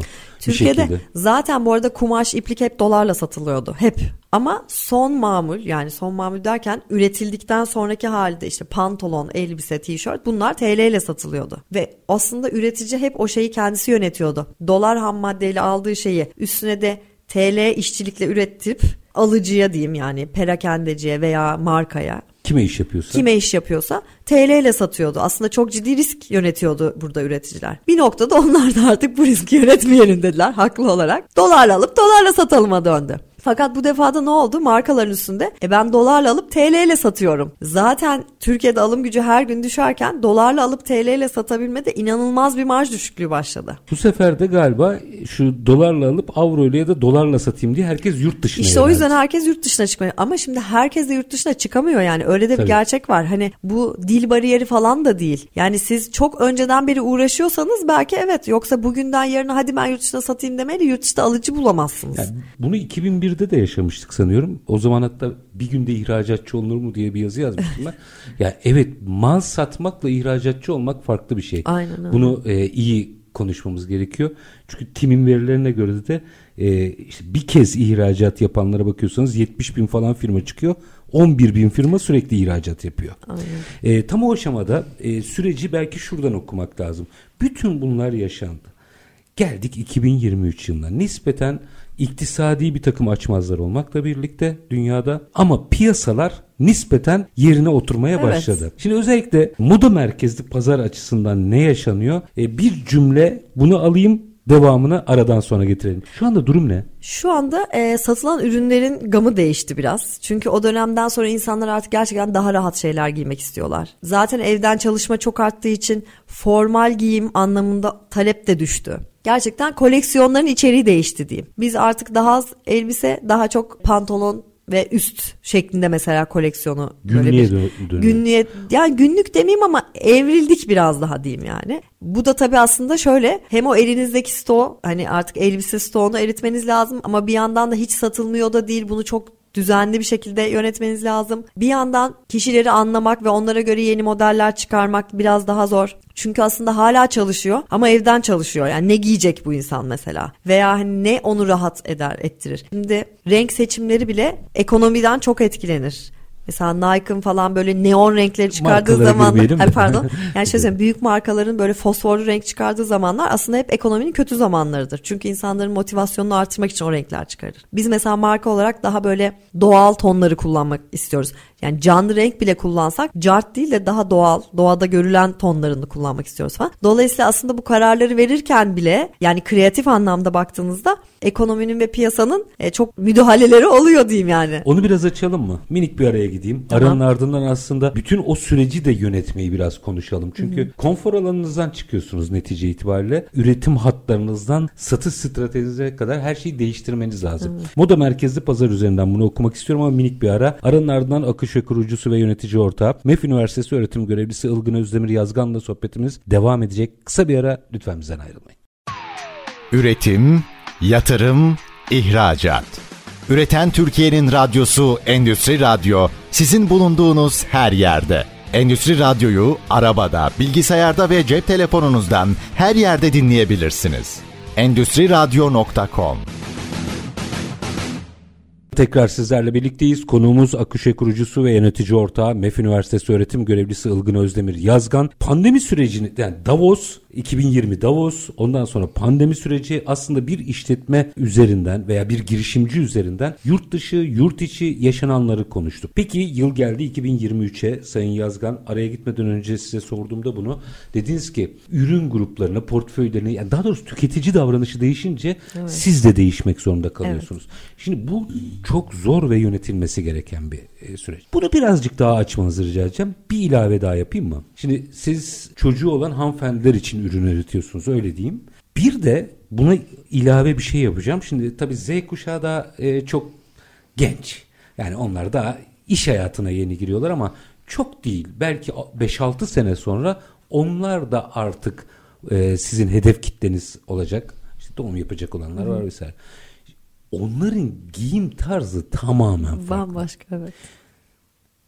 Türkiye'de şekilde. zaten bu arada kumaş, iplik hep dolarla satılıyordu. Hep. Ama son mamul yani son mamul derken üretildikten sonraki halde işte pantolon, elbise, tişört bunlar TL ile satılıyordu. Ve aslında üretici hep o şeyi kendisi yönetiyordu. Dolar ham maddeyle aldığı şeyi üstüne de TL işçilikle üretip alıcıya diyeyim yani perakendeciye veya markaya Kime iş yapıyorsa. kime iş yapıyorsa TL ile satıyordu. Aslında çok ciddi risk yönetiyordu burada üreticiler. Bir noktada onlar da artık bu riski yönetmeyelim dediler haklı olarak. Dolarla alıp dolarla satalıma döndü. Fakat bu defada ne oldu? Markaların üstünde e ben dolarla alıp TL ile satıyorum. Zaten Türkiye'de alım gücü her gün düşerken dolarla alıp TL ile satabilmede inanılmaz bir marj düşüklüğü başladı. Bu sefer de galiba şu dolarla alıp avro ile ya da dolarla satayım diye herkes yurt dışına İşte o yüzden yöneldi. herkes yurt dışına çıkmıyor. Ama şimdi herkes de yurt dışına çıkamıyor yani. Öyle de bir Tabii. gerçek var. Hani bu dil bariyeri falan da değil. Yani siz çok önceden beri uğraşıyorsanız belki evet. Yoksa bugünden yarına hadi ben yurt dışına satayım demeyle yurt dışında alıcı bulamazsınız. Yani bunu 2001'de de yaşamıştık sanıyorum. O zaman hatta bir günde ihracatçı olunur mu diye bir yazı yazmıştım ben. [LAUGHS] ya evet mal satmakla ihracatçı olmak farklı bir şey. Aynen öyle. Bunu e, iyi konuşmamız gerekiyor. Çünkü timin verilerine göre de e, işte bir kez ihracat yapanlara bakıyorsanız 70 bin falan firma çıkıyor. 11 bin firma sürekli ihracat yapıyor. E, tam o aşamada e, süreci belki şuradan okumak lazım. Bütün bunlar yaşandı. Geldik 2023 yılına. Nispeten iktisadi bir takım açmazlar olmakla birlikte dünyada ama piyasalar nispeten yerine oturmaya Evet. başladı. Şimdi özellikle moda merkezli pazar açısından ne yaşanıyor? E, bir cümle bunu alayım devamını aradan sonra getirelim. Şu anda durum ne? Şu anda e, satılan ürünlerin gamı değişti biraz. Çünkü o dönemden sonra insanlar artık gerçekten daha rahat şeyler giymek istiyorlar. Zaten evden çalışma çok arttığı için formal giyim anlamında talep de düştü. Gerçekten koleksiyonların içeriği değişti diyeyim. Biz artık daha az elbise, daha çok pantolon ve üst şeklinde mesela koleksiyonu böyle Günlüğe bir dö- dönüyor. günlüğe yani günlük demeyeyim ama evrildik biraz daha diyeyim yani. Bu da tabii aslında şöyle hem o elinizdeki stoğu hani artık elbise stoğunu eritmeniz lazım ama bir yandan da hiç satılmıyor da değil bunu çok düzenli bir şekilde yönetmeniz lazım. Bir yandan kişileri anlamak ve onlara göre yeni modeller çıkarmak biraz daha zor. Çünkü aslında hala çalışıyor ama evden çalışıyor. Yani ne giyecek bu insan mesela? Veya hani ne onu rahat eder ettirir. Şimdi renk seçimleri bile ekonomiden çok etkilenir. Mesela Nike'ın falan böyle neon renkleri çıkardığı Markalara zaman. Ay, pardon. [LAUGHS] Yani söyleyeyim, büyük markaların böyle fosforlu renk çıkardığı zamanlar aslında hep ekonominin kötü zamanlarıdır. Çünkü insanların motivasyonunu artırmak için o renkler çıkarır. Biz mesela marka olarak daha böyle doğal tonları kullanmak istiyoruz. Yani canlı renk bile kullansak cart değil de daha doğal, doğada görülen tonlarını kullanmak istiyoruz falan. Dolayısıyla aslında bu kararları verirken bile yani kreatif anlamda baktığınızda ekonominin ve piyasanın e, çok müdahaleleri oluyor diyeyim yani. Onu biraz açalım mı? Minik bir araya gideyim. Tamam. Aranın ardından aslında bütün o süreci de yönetmeyi biraz konuşalım. Çünkü konfor alanınızdan çıkıyorsunuz netice itibariyle. Üretim hatlarınızdan satış stratejinize kadar her şeyi değiştirmeniz lazım. Moda merkezli pazar üzerinden bunu okumak istiyorum ama minik bir ara. Aranın ardından akış ve kurucusu ve yönetici ortağı MEF Üniversitesi öğretim görevlisi Ilgın Özdemir Yazgan'la sohbetimiz devam edecek. Kısa bir ara lütfen bizden ayrılmayın. Üretim, yatırım, ihracat. Üreten Türkiye'nin radyosu Endüstri Radyo sizin bulunduğunuz her yerde. Endüstri Radyo'yu arabada, bilgisayarda ve cep telefonunuzdan her yerde dinleyebilirsiniz. Endüstri Radyo.com Tekrar sizlerle birlikteyiz. Konuğumuz Akuşe kurucusu ve yönetici ortağı MEF Üniversitesi öğretim görevlisi Ilgın Özdemir Yazgan. Pandemi sürecini yani Davos 2020 Davos ondan sonra pandemi süreci aslında bir işletme üzerinden veya bir girişimci üzerinden yurt dışı yurt içi yaşananları konuştuk. Peki yıl geldi 2023'e Sayın Yazgan araya gitmeden önce size sorduğumda bunu dediniz ki ürün gruplarını portföylerini yani daha doğrusu tüketici davranışı değişince siz de değişmek zorunda kalıyorsunuz. Şimdi bu çok zor ve yönetilmesi gereken bir e, süreç. Bunu birazcık daha açmanızı rica edeceğim. Bir ilave daha yapayım mı? Şimdi siz çocuğu olan hanımefendiler için ürün üretiyorsunuz öyle diyeyim. Bir de buna ilave bir şey yapacağım. Şimdi tabii Z kuşağı da e, çok genç. Yani onlar da iş hayatına yeni giriyorlar ama çok değil. Belki 5-6 sene sonra onlar da artık e, sizin hedef kitleniz olacak. İşte doğum yapacak olanlar var vesaire. Onların giyim tarzı tamamen farklı. Bambaşka evet.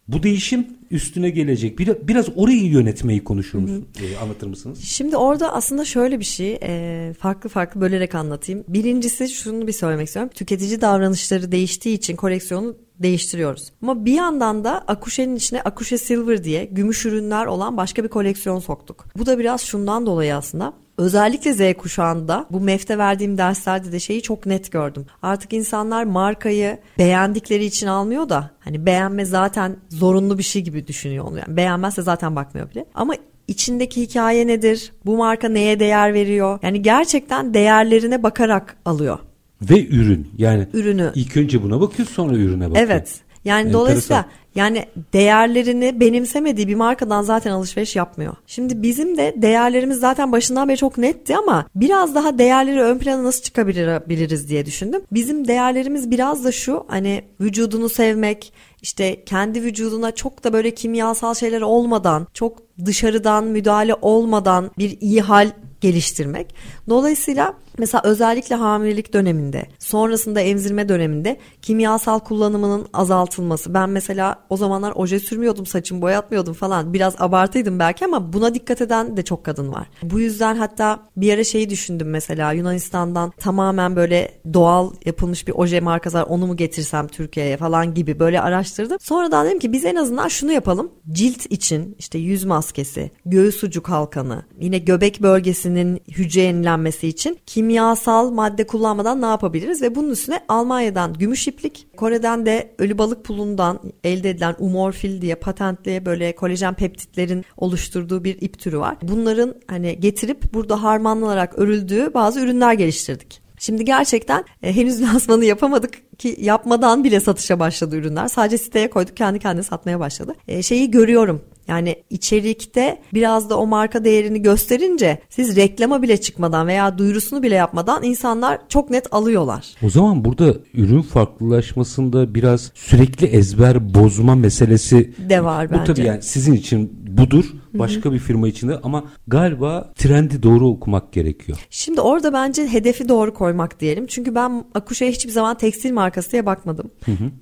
Bu değişim üstüne gelecek. Biraz, biraz orayı yönetmeyi konuşur musun? E, anlatır mısınız? Şimdi orada aslında şöyle bir şey e, farklı farklı bölerek anlatayım. Birincisi şunu bir söylemek istiyorum. Tüketici davranışları değiştiği için koleksiyonu değiştiriyoruz. Ama bir yandan da Akuşe'nin içine Akuşe Silver diye gümüş ürünler olan başka bir koleksiyon soktuk. Bu da biraz şundan dolayı aslında. Özellikle Z kuşağında bu MEF'te verdiğim derslerde de şeyi çok net gördüm. Artık insanlar markayı beğendikleri için almıyor da hani beğenme zaten zorunlu bir şey gibi düşünüyor onu. Yani beğenmezse zaten bakmıyor bile. Ama içindeki hikaye nedir? Bu marka neye değer veriyor? Yani gerçekten değerlerine bakarak alıyor. Ve ürün yani ürünü. ilk önce buna bakıyor sonra ürüne bakıyor. Evet. Yani Enteresan. dolayısıyla yani değerlerini benimsemediği bir markadan zaten alışveriş yapmıyor. Şimdi bizim de değerlerimiz zaten başından beri çok netti ama biraz daha değerleri ön plana nasıl çıkabiliriz diye düşündüm. Bizim değerlerimiz biraz da şu hani vücudunu sevmek, işte kendi vücuduna çok da böyle kimyasal şeyler olmadan, çok dışarıdan müdahale olmadan bir iyi hal geliştirmek. Dolayısıyla mesela özellikle hamilelik döneminde, sonrasında emzirme döneminde kimyasal kullanımının azaltılması. Ben mesela o zamanlar oje sürmüyordum, saçımı boyatmıyordum falan. Biraz abartıydım belki ama buna dikkat eden de çok kadın var. Bu yüzden hatta bir ara şeyi düşündüm mesela Yunanistan'dan tamamen böyle doğal yapılmış bir oje markası var onu mu getirsem Türkiye'ye falan gibi böyle araştırdım. Sonradan dedim ki biz en azından şunu yapalım. Cilt için işte yüz maskesi, göğüs ucu kalkanı, yine göbek bölgesinin hücre yenilenmesi için kimyasal madde kullanmadan ne yapabiliriz? Ve bunun üstüne Almanya'dan gümüş iplik, Kore'den de ölü balık pulundan elde edilen umorfil diye patentli böyle kolajen peptitlerin oluşturduğu bir ip türü var. Bunların hani getirip burada harmanlanarak örüldüğü bazı ürünler geliştirdik. Şimdi gerçekten e, henüz lansmanı yapamadık ki yapmadan bile satışa başladı ürünler. Sadece siteye koyduk kendi kendine satmaya başladı. E, şeyi görüyorum yani içerikte biraz da o marka değerini gösterince siz reklama bile çıkmadan veya duyurusunu bile yapmadan insanlar çok net alıyorlar. O zaman burada ürün farklılaşmasında biraz sürekli ezber bozma meselesi de var bence. Bu tabii yani sizin için budur. Başka bir firma içinde ama galiba trendi doğru okumak gerekiyor. Şimdi orada bence hedefi doğru koymak diyelim. Çünkü ben Akuşa'ya hiçbir zaman tekstil markası diye bakmadım.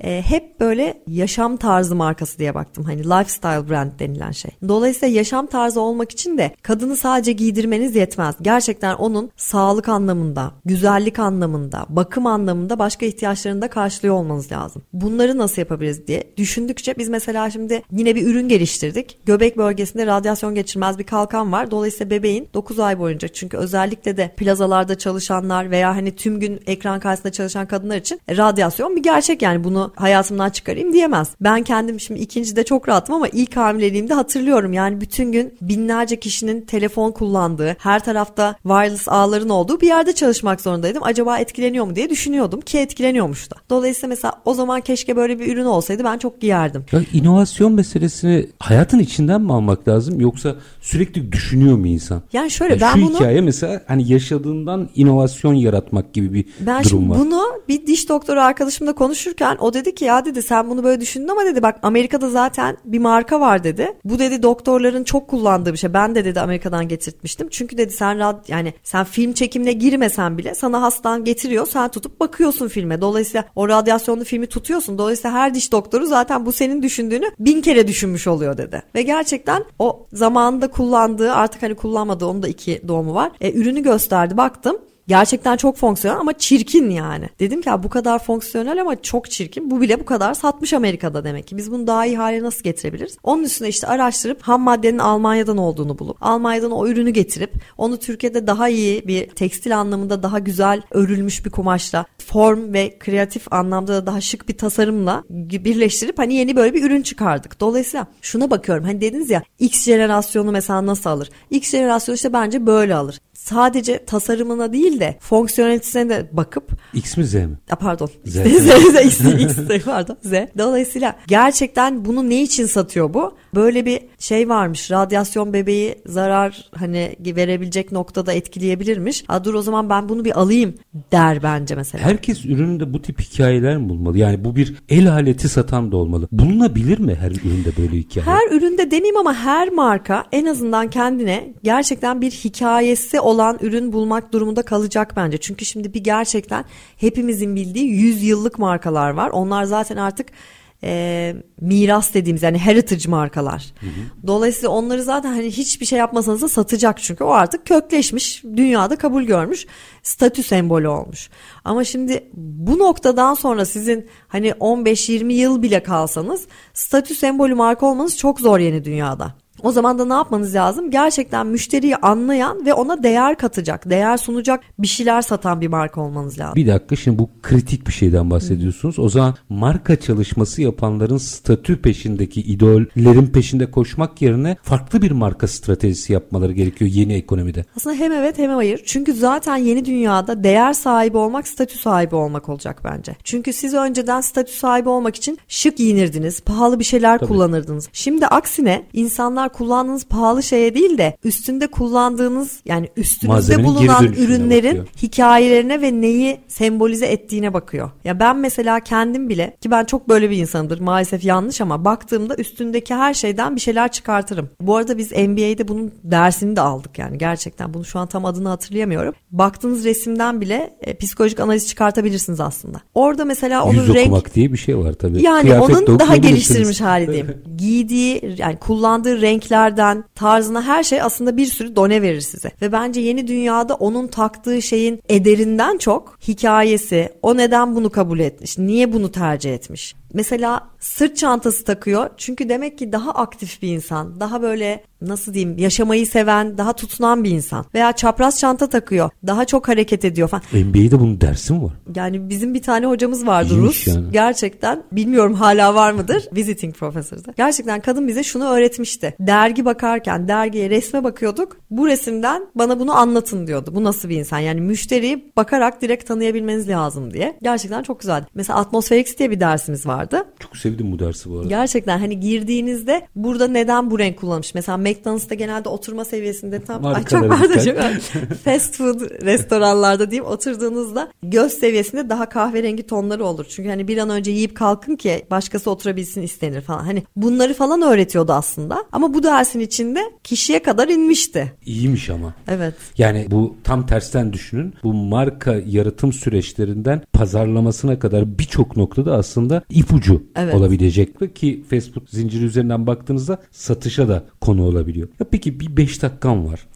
E, hep böyle yaşam tarzı markası diye baktım. Hani lifestyle brand denilen şey. Dolayısıyla yaşam tarzı olmak için de kadını sadece giydirmeniz yetmez. Gerçekten onun sağlık anlamında, güzellik anlamında, bakım anlamında başka ihtiyaçlarını da karşılıyor olmanız lazım. Bunları nasıl yapabiliriz diye düşündükçe biz mesela şimdi yine bir ürün geliştirdik. Göbek bölgesinde radyasyon geçirmez bir kalkan var. Dolayısıyla bebeğin 9 ay boyunca çünkü özellikle de plazalarda çalışanlar veya hani tüm gün ekran karşısında çalışan kadınlar için radyasyon bir gerçek yani bunu hayatımdan çıkarayım diyemez. Ben kendim şimdi ikincide çok rahatım ama ilk hamileliğimde hatırlıyorum yani bütün gün binlerce kişinin telefon kullandığı, her tarafta wireless ağların olduğu bir yerde çalışmak zorundaydım. Acaba etkileniyor mu diye düşünüyordum ki etkileniyormuş da. Dolayısıyla mesela o zaman keşke böyle bir ürün olsaydı ben çok giyerdim. Ya inovasyon meselesini hayatın içinden mi almak lazım yoksa sürekli düşünüyor mu insan? Yani şöyle ya ben şu bunu hikaye mesela hani yaşadığından inovasyon yaratmak gibi bir ben durum var. bunu bir diş doktoru arkadaşımla konuşurken o dedi ki ya dedi sen bunu böyle düşündün ama dedi bak Amerika'da zaten bir marka var dedi. Bu dedi doktorların çok kullandığı bir şey. Ben de dedi Amerika'dan getirtmiştim. Çünkü dedi sen rad yani sen film çekimine girmesen bile sana hastan getiriyor. Sen tutup bakıyorsun filme. Dolayısıyla o radyasyonlu filmi tutuyorsun. Dolayısıyla her diş doktoru zaten bu senin düşündüğünü bin kere düşünmüş oluyor dedi. Ve gerçekten o zamanında kullandığı artık hani kullanmadığı onun da iki doğumu var. E, ürünü gösterdi baktım. Gerçekten çok fonksiyonel ama çirkin yani. Dedim ki bu kadar fonksiyonel ama çok çirkin. Bu bile bu kadar satmış Amerika'da demek ki. Biz bunu daha iyi hale nasıl getirebiliriz? Onun üstüne işte araştırıp ham maddenin Almanya'dan olduğunu bulup Almanya'dan o ürünü getirip onu Türkiye'de daha iyi bir tekstil anlamında daha güzel örülmüş bir kumaşla form ve kreatif anlamda da daha şık bir tasarımla birleştirip hani yeni böyle bir ürün çıkardık. Dolayısıyla şuna bakıyorum. Hani dediniz ya X jenerasyonu mesela nasıl alır? X jenerasyonu işte bence böyle alır sadece tasarımına değil de fonksiyonelitesine de bakıp X mi Z mi? A, pardon. [LAUGHS] Z. Z, Z, X, X, pardon Z. Dolayısıyla gerçekten bunu ne için satıyor bu? Böyle bir şey varmış. Radyasyon bebeği zarar hani verebilecek noktada etkileyebilirmiş. A, dur o zaman ben bunu bir alayım der bence mesela. Herkes ürününde bu tip hikayeler mi bulmalı? Yani bu bir el aleti satan da olmalı. Bulunabilir mi her üründe böyle hikaye? Her üründe demeyeyim ama her marka en azından kendine gerçekten bir hikayesi olan ürün bulmak durumunda kalacak bence. Çünkü şimdi bir gerçekten hepimizin bildiği 100 yıllık markalar var. Onlar zaten artık e, miras dediğimiz yani heritage markalar. Hı hı. Dolayısıyla onları zaten hani hiçbir şey yapmasanız da satacak çünkü o artık kökleşmiş, dünyada kabul görmüş, statü sembolü olmuş. Ama şimdi bu noktadan sonra sizin hani 15-20 yıl bile kalsanız statü sembolü marka olmanız çok zor yeni dünyada. O zaman da ne yapmanız lazım? Gerçekten müşteriyi anlayan ve ona değer katacak, değer sunacak bir şeyler satan bir marka olmanız lazım. Bir dakika şimdi bu kritik bir şeyden bahsediyorsunuz. O zaman marka çalışması yapanların statü peşindeki idollerin peşinde koşmak yerine farklı bir marka stratejisi yapmaları gerekiyor yeni ekonomide. Aslında hem evet hem hayır. Çünkü zaten yeni dünyada değer sahibi olmak statü sahibi olmak olacak bence. Çünkü siz önceden statü sahibi olmak için şık giyinirdiniz, pahalı bir şeyler Tabii. kullanırdınız. Şimdi aksine insanlar kullandığınız pahalı şeye değil de üstünde kullandığınız yani üstünüzde Malzemenin bulunan ürünlerin bakıyor. hikayelerine ve neyi sembolize ettiğine bakıyor. Ya ben mesela kendim bile ki ben çok böyle bir insanımdır maalesef yanlış ama baktığımda üstündeki her şeyden bir şeyler çıkartırım. Bu arada biz NBA'de bunun dersini de aldık yani gerçekten bunu şu an tam adını hatırlayamıyorum. Baktığınız resimden bile e, psikolojik analiz çıkartabilirsiniz aslında. Orada mesela onun Yüz renk okumak diye bir şey var tabii. Yani Kıyafet onun daha geliştirilmiş hali diyeyim. [LAUGHS] Giydiği yani kullandığı renk renklerden tarzına her şey aslında bir sürü done verir size. Ve bence yeni dünyada onun taktığı şeyin ederinden çok hikayesi, o neden bunu kabul etmiş, niye bunu tercih etmiş. Mesela sırt çantası takıyor. Çünkü demek ki daha aktif bir insan. Daha böyle nasıl diyeyim yaşamayı seven, daha tutunan bir insan. Veya çapraz çanta takıyor. Daha çok hareket ediyor falan. NBA'de bunun dersi mi var? Yani bizim bir tane hocamız vardı İyiymiş Rus. Yani. Gerçekten bilmiyorum hala var mıdır? Visiting professor'da. Gerçekten kadın bize şunu öğretmişti. Dergi bakarken dergiye resme bakıyorduk. Bu resimden bana bunu anlatın diyordu. Bu nasıl bir insan? Yani müşteriyi bakarak direkt tanıyabilmeniz lazım diye. Gerçekten çok güzeldi. Mesela Atmospherics diye bir dersimiz vardı. Çok sevdim bu dersi bu arada. Gerçekten hani girdiğinizde burada neden bu renk kullanmış? Mesela McDonald's'ta genelde oturma seviyesinde tam ay çok pardon çok [LAUGHS] fast food restoranlarda diyeyim oturduğunuzda göz seviyesinde daha kahverengi tonları olur. Çünkü hani bir an önce yiyip kalkın ki başkası oturabilsin istenir falan. Hani bunları falan öğretiyordu aslında. Ama bu dersin içinde kişiye kadar inmişti. İyiymiş ama. Evet. Yani bu tam tersten düşünün. Bu marka yaratım süreçlerinden pazarlamasına kadar birçok noktada aslında ipucu evet. olabilecek ki Facebook zinciri üzerinden baktığınızda satışa da konu olabiliyor. Ya peki bir 5 dakikam var.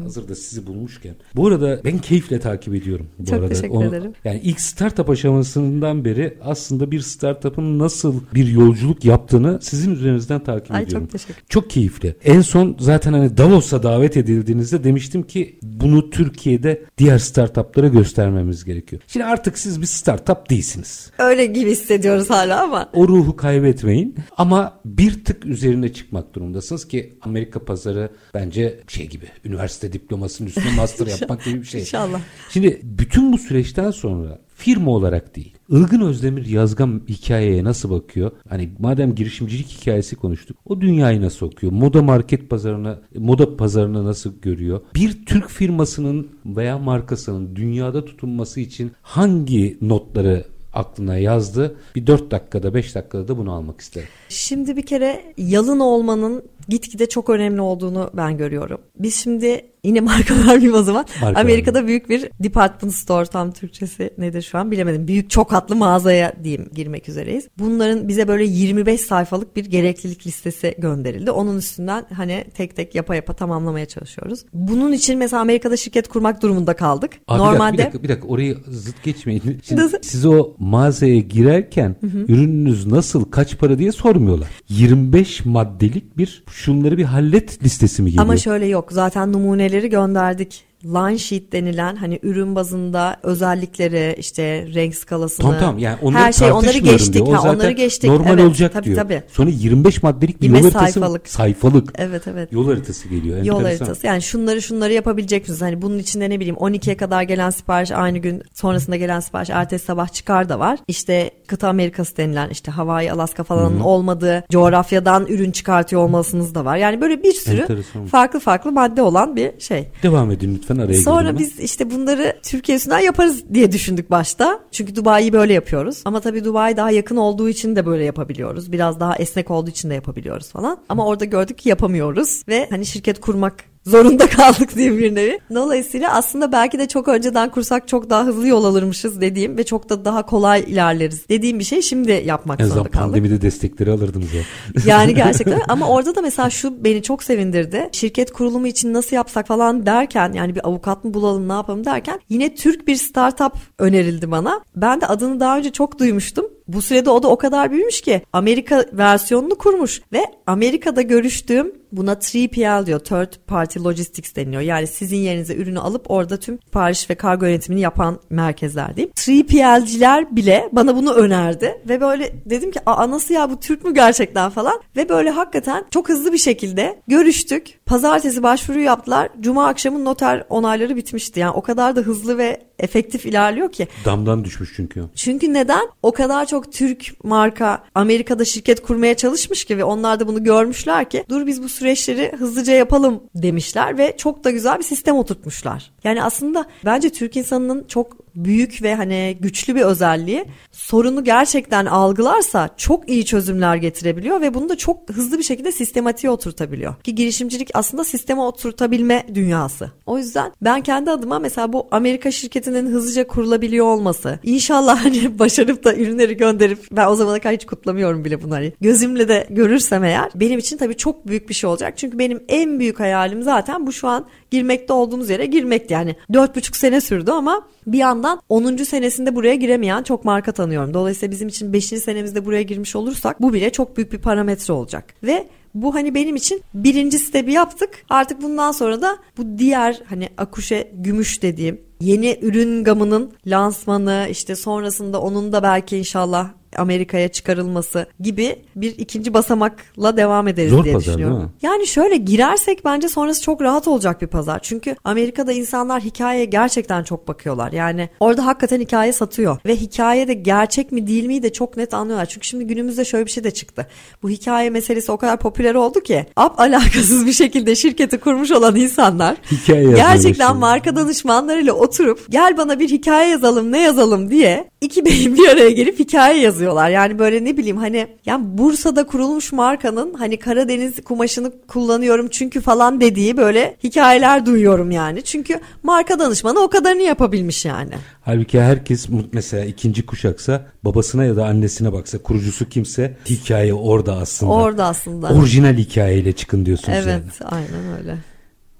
Hazır da sizi bulmuşken. Bu arada ben keyifle takip ediyorum. Bu Çok arada. teşekkür Onu, ederim. Yani ilk startup aşamasından beri aslında bir startup'ın nasıl bir yolculuk yaptığını sizin üzerinizden takip Ay, ediyorum. Çok teşekkür Çok keyifli. En son zaten hani Davos'a davet edildiğinizde demiştim ki bunu Türkiye'de diğer startup'lara göstermemiz gerekiyor. Şimdi artık siz bir startup değilsiniz. Öyle gibi hissediyoruz hala ama. O ruhu kaybetmeyin. Ama bir tık üzerine çıkmak durumundasınız ki Amerika pazarı bence şey gibi üniversite üniversite diplomasının üstüne master [LAUGHS] yapmak gibi bir şey. İnşallah. Şimdi bütün bu süreçten sonra firma olarak değil. Ilgın Özdemir yazgan hikayeye nasıl bakıyor? Hani madem girişimcilik hikayesi konuştuk. O dünyayı nasıl okuyor? Moda market pazarına, moda pazarını nasıl görüyor? Bir Türk firmasının veya markasının dünyada tutunması için hangi notları aklına yazdı. Bir 4 dakikada 5 dakikada da bunu almak isterim. Şimdi bir kere yalın olmanın gitgide çok önemli olduğunu ben görüyorum. Biz şimdi yine [LAUGHS] marka vermeyeyim o zaman. Marka Amerika'da vermeyeyim. büyük bir department store tam Türkçesi nedir şu an bilemedim. Büyük çok hatlı mağazaya diyeyim girmek üzereyiz. Bunların bize böyle 25 sayfalık bir gereklilik listesi gönderildi. Onun üstünden hani tek tek yapa yapa tamamlamaya çalışıyoruz. Bunun için mesela Amerika'da şirket kurmak durumunda kaldık. Abi Normalde bir dakika, bir dakika, orayı zıt geçmeyin. [LAUGHS] Şimdi siz o mağazaya girerken hı hı. ürününüz nasıl kaç para diye sormuyorlar. 25 maddelik bir şunları bir hallet listesi mi geliyor? Ama şöyle yok. Zaten numuneleri gönderdik line sheet denilen hani ürün bazında özellikleri işte renk skalasını tamam, tamam. Yani onları her şey onları geçtik diyor. O ha, onları geçtik normal evet, olacak tabii, diyor. Tabii. Sonra 25 maddelik bir yol haritası sayfalık. sayfalık. Evet evet. Yol haritası geliyor. Enteresan. Yol haritası. Yani şunları şunları yapabileceksiniz. Hani bunun içinde ne bileyim 12'ye kadar gelen sipariş aynı gün sonrasında gelen sipariş ertesi sabah çıkar da var. İşte kıta Amerikası denilen işte Hawaii, Alaska falan olmadığı coğrafyadan ürün çıkartıyor olmalısınız da var. Yani böyle bir sürü Enteresan. farklı farklı madde olan bir şey. Devam edin lütfen lütfen araya Sonra biz işte bunları Türkiye üstünden yaparız diye düşündük başta. Çünkü Dubai'yi böyle yapıyoruz. Ama tabii Dubai daha yakın olduğu için de böyle yapabiliyoruz. Biraz daha esnek olduğu için de yapabiliyoruz falan. Ama orada gördük ki yapamıyoruz ve hani şirket kurmak zorunda [LAUGHS] kaldık diye bir nevi. Dolayısıyla aslında belki de çok önceden kursak çok daha hızlı yol alırmışız dediğim ve çok da daha kolay ilerleriz dediğim bir şey şimdi yapmak en zorunda kaldık. pandemide destekleri alırdınız ya. [LAUGHS] Yani gerçekten [LAUGHS] ama orada da mesela şu beni çok sevindirdi. Şirket kurulumu için nasıl yapsak falan derken yani bir avukat mı bulalım ne yapalım derken yine Türk bir startup önerildi bana. Ben de adını daha önce çok duymuştum. Bu sürede o da o kadar büyümüş ki Amerika versiyonunu kurmuş ve Amerika'da görüştüğüm buna 3PL diyor Third Party Logistics deniliyor. Yani sizin yerinize ürünü alıp orada tüm sipariş ve kargo yönetimini yapan merkezler diyeyim. 3PL'ciler bile bana bunu önerdi ve böyle dedim ki aa nasıl ya bu Türk mü gerçekten falan ve böyle hakikaten çok hızlı bir şekilde görüştük. Pazartesi başvuru yaptılar. Cuma akşamı noter onayları bitmişti. Yani o kadar da hızlı ve efektif ilerliyor ki. Damdan düşmüş çünkü. Çünkü neden? O kadar çok Türk marka Amerika'da şirket kurmaya çalışmış ki ve onlar da bunu görmüşler ki dur biz bu süreçleri hızlıca yapalım demişler ve çok da güzel bir sistem oturtmuşlar. Yani aslında bence Türk insanının çok büyük ve hani güçlü bir özelliği sorunu gerçekten algılarsa çok iyi çözümler getirebiliyor ve bunu da çok hızlı bir şekilde sistematiğe oturtabiliyor. Ki girişimcilik aslında sisteme oturtabilme dünyası. O yüzden ben kendi adıma mesela bu Amerika şirketinin hızlıca kurulabiliyor olması inşallah hani [LAUGHS] başarıp da ürünleri gönderip ben o zamana kadar hiç kutlamıyorum bile bunları. Gözümle de görürsem eğer benim için tabii çok büyük bir şey olacak. Çünkü benim en büyük hayalim zaten bu şu an girmekte olduğumuz yere girmekti. Yani dört buçuk sene sürdü ama bir yandan 10. senesinde buraya giremeyen çok marka tanıyorum. Dolayısıyla bizim için 5. senemizde buraya girmiş olursak bu bile çok büyük bir parametre olacak. Ve bu hani benim için birinci stebi yaptık. Artık bundan sonra da bu diğer hani akuşe gümüş dediğim yeni ürün gamının lansmanı işte sonrasında onun da belki inşallah Amerika'ya çıkarılması gibi bir ikinci basamakla devam ederiz Zor diye pazar, düşünüyorum. değil mi? Yani şöyle girersek bence sonrası çok rahat olacak bir pazar. Çünkü Amerika'da insanlar hikayeye gerçekten çok bakıyorlar. Yani orada hakikaten hikaye satıyor ve hikaye de gerçek mi değil mi de çok net anlıyorlar. Çünkü şimdi günümüzde şöyle bir şey de çıktı. Bu hikaye meselesi o kadar popüler oldu ki ap alakasız bir şekilde şirketi kurmuş olan insanlar [LAUGHS] Hikaye gerçekten başladı. marka danışmanlarıyla oturup gel bana bir hikaye yazalım ne yazalım diye iki beyin bir araya gelip hikaye yazıyorlar. Yani böyle ne bileyim hani yani Bursa'da kurulmuş markanın hani Karadeniz kumaşını kullanıyorum çünkü falan dediği böyle hikayeler duyuyorum yani. Çünkü marka danışmanı o kadarını yapabilmiş yani. Halbuki herkes mesela ikinci kuşaksa babasına ya da annesine baksa kurucusu kimse hikaye orada aslında. Orada aslında. Orijinal hikayeyle çıkın diyorsunuz Evet yani. aynen öyle.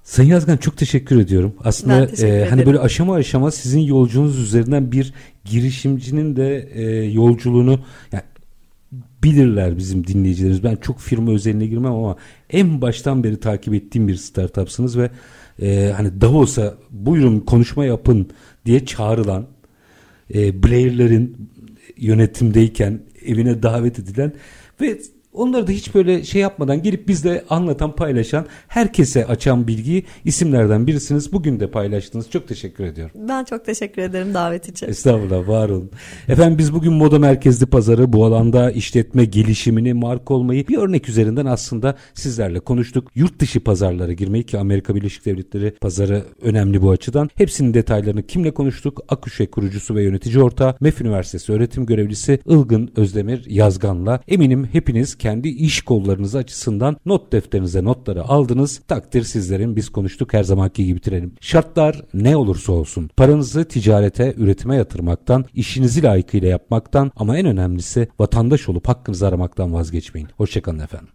Sayın Yazgan çok teşekkür ediyorum. Aslında Ben teşekkür e, hani böyle aşama aşama sizin yolculuğunuz üzerinden bir girişimcinin de e, yolculuğunu yani bilirler bizim dinleyicilerimiz. Ben çok firma özeline girmem ama en baştan beri takip ettiğim bir startupsınız ve e, hani Davos'a buyurun konuşma yapın diye çağrılan e, Blair'lerin yönetimdeyken evine davet edilen ve onları da hiç böyle şey yapmadan gelip bizle anlatan paylaşan herkese açan bilgiyi isimlerden birisiniz. Bugün de paylaştınız. Çok teşekkür ediyorum. Ben çok teşekkür ederim davet için. Estağfurullah var olun. Efendim biz bugün moda merkezli pazarı bu alanda işletme gelişimini, marka olmayı bir örnek üzerinden aslında sizlerle konuştuk. Yurt dışı pazarlara girmeyi ki Amerika Birleşik Devletleri pazarı önemli bu açıdan. Hepsinin detaylarını kimle konuştuk? Akuşe kurucusu ve yönetici ortağı MEF Üniversitesi öğretim görevlisi Ilgın Özdemir Yazgan'la eminim hepiniz kendi iş kollarınız açısından not defterinize notları aldınız. Takdir sizlerin biz konuştuk her zamanki gibi bitirelim. Şartlar ne olursa olsun paranızı ticarete, üretime yatırmaktan, işinizi layıkıyla yapmaktan ama en önemlisi vatandaş olup hakkınızı aramaktan vazgeçmeyin. Hoşçakalın efendim.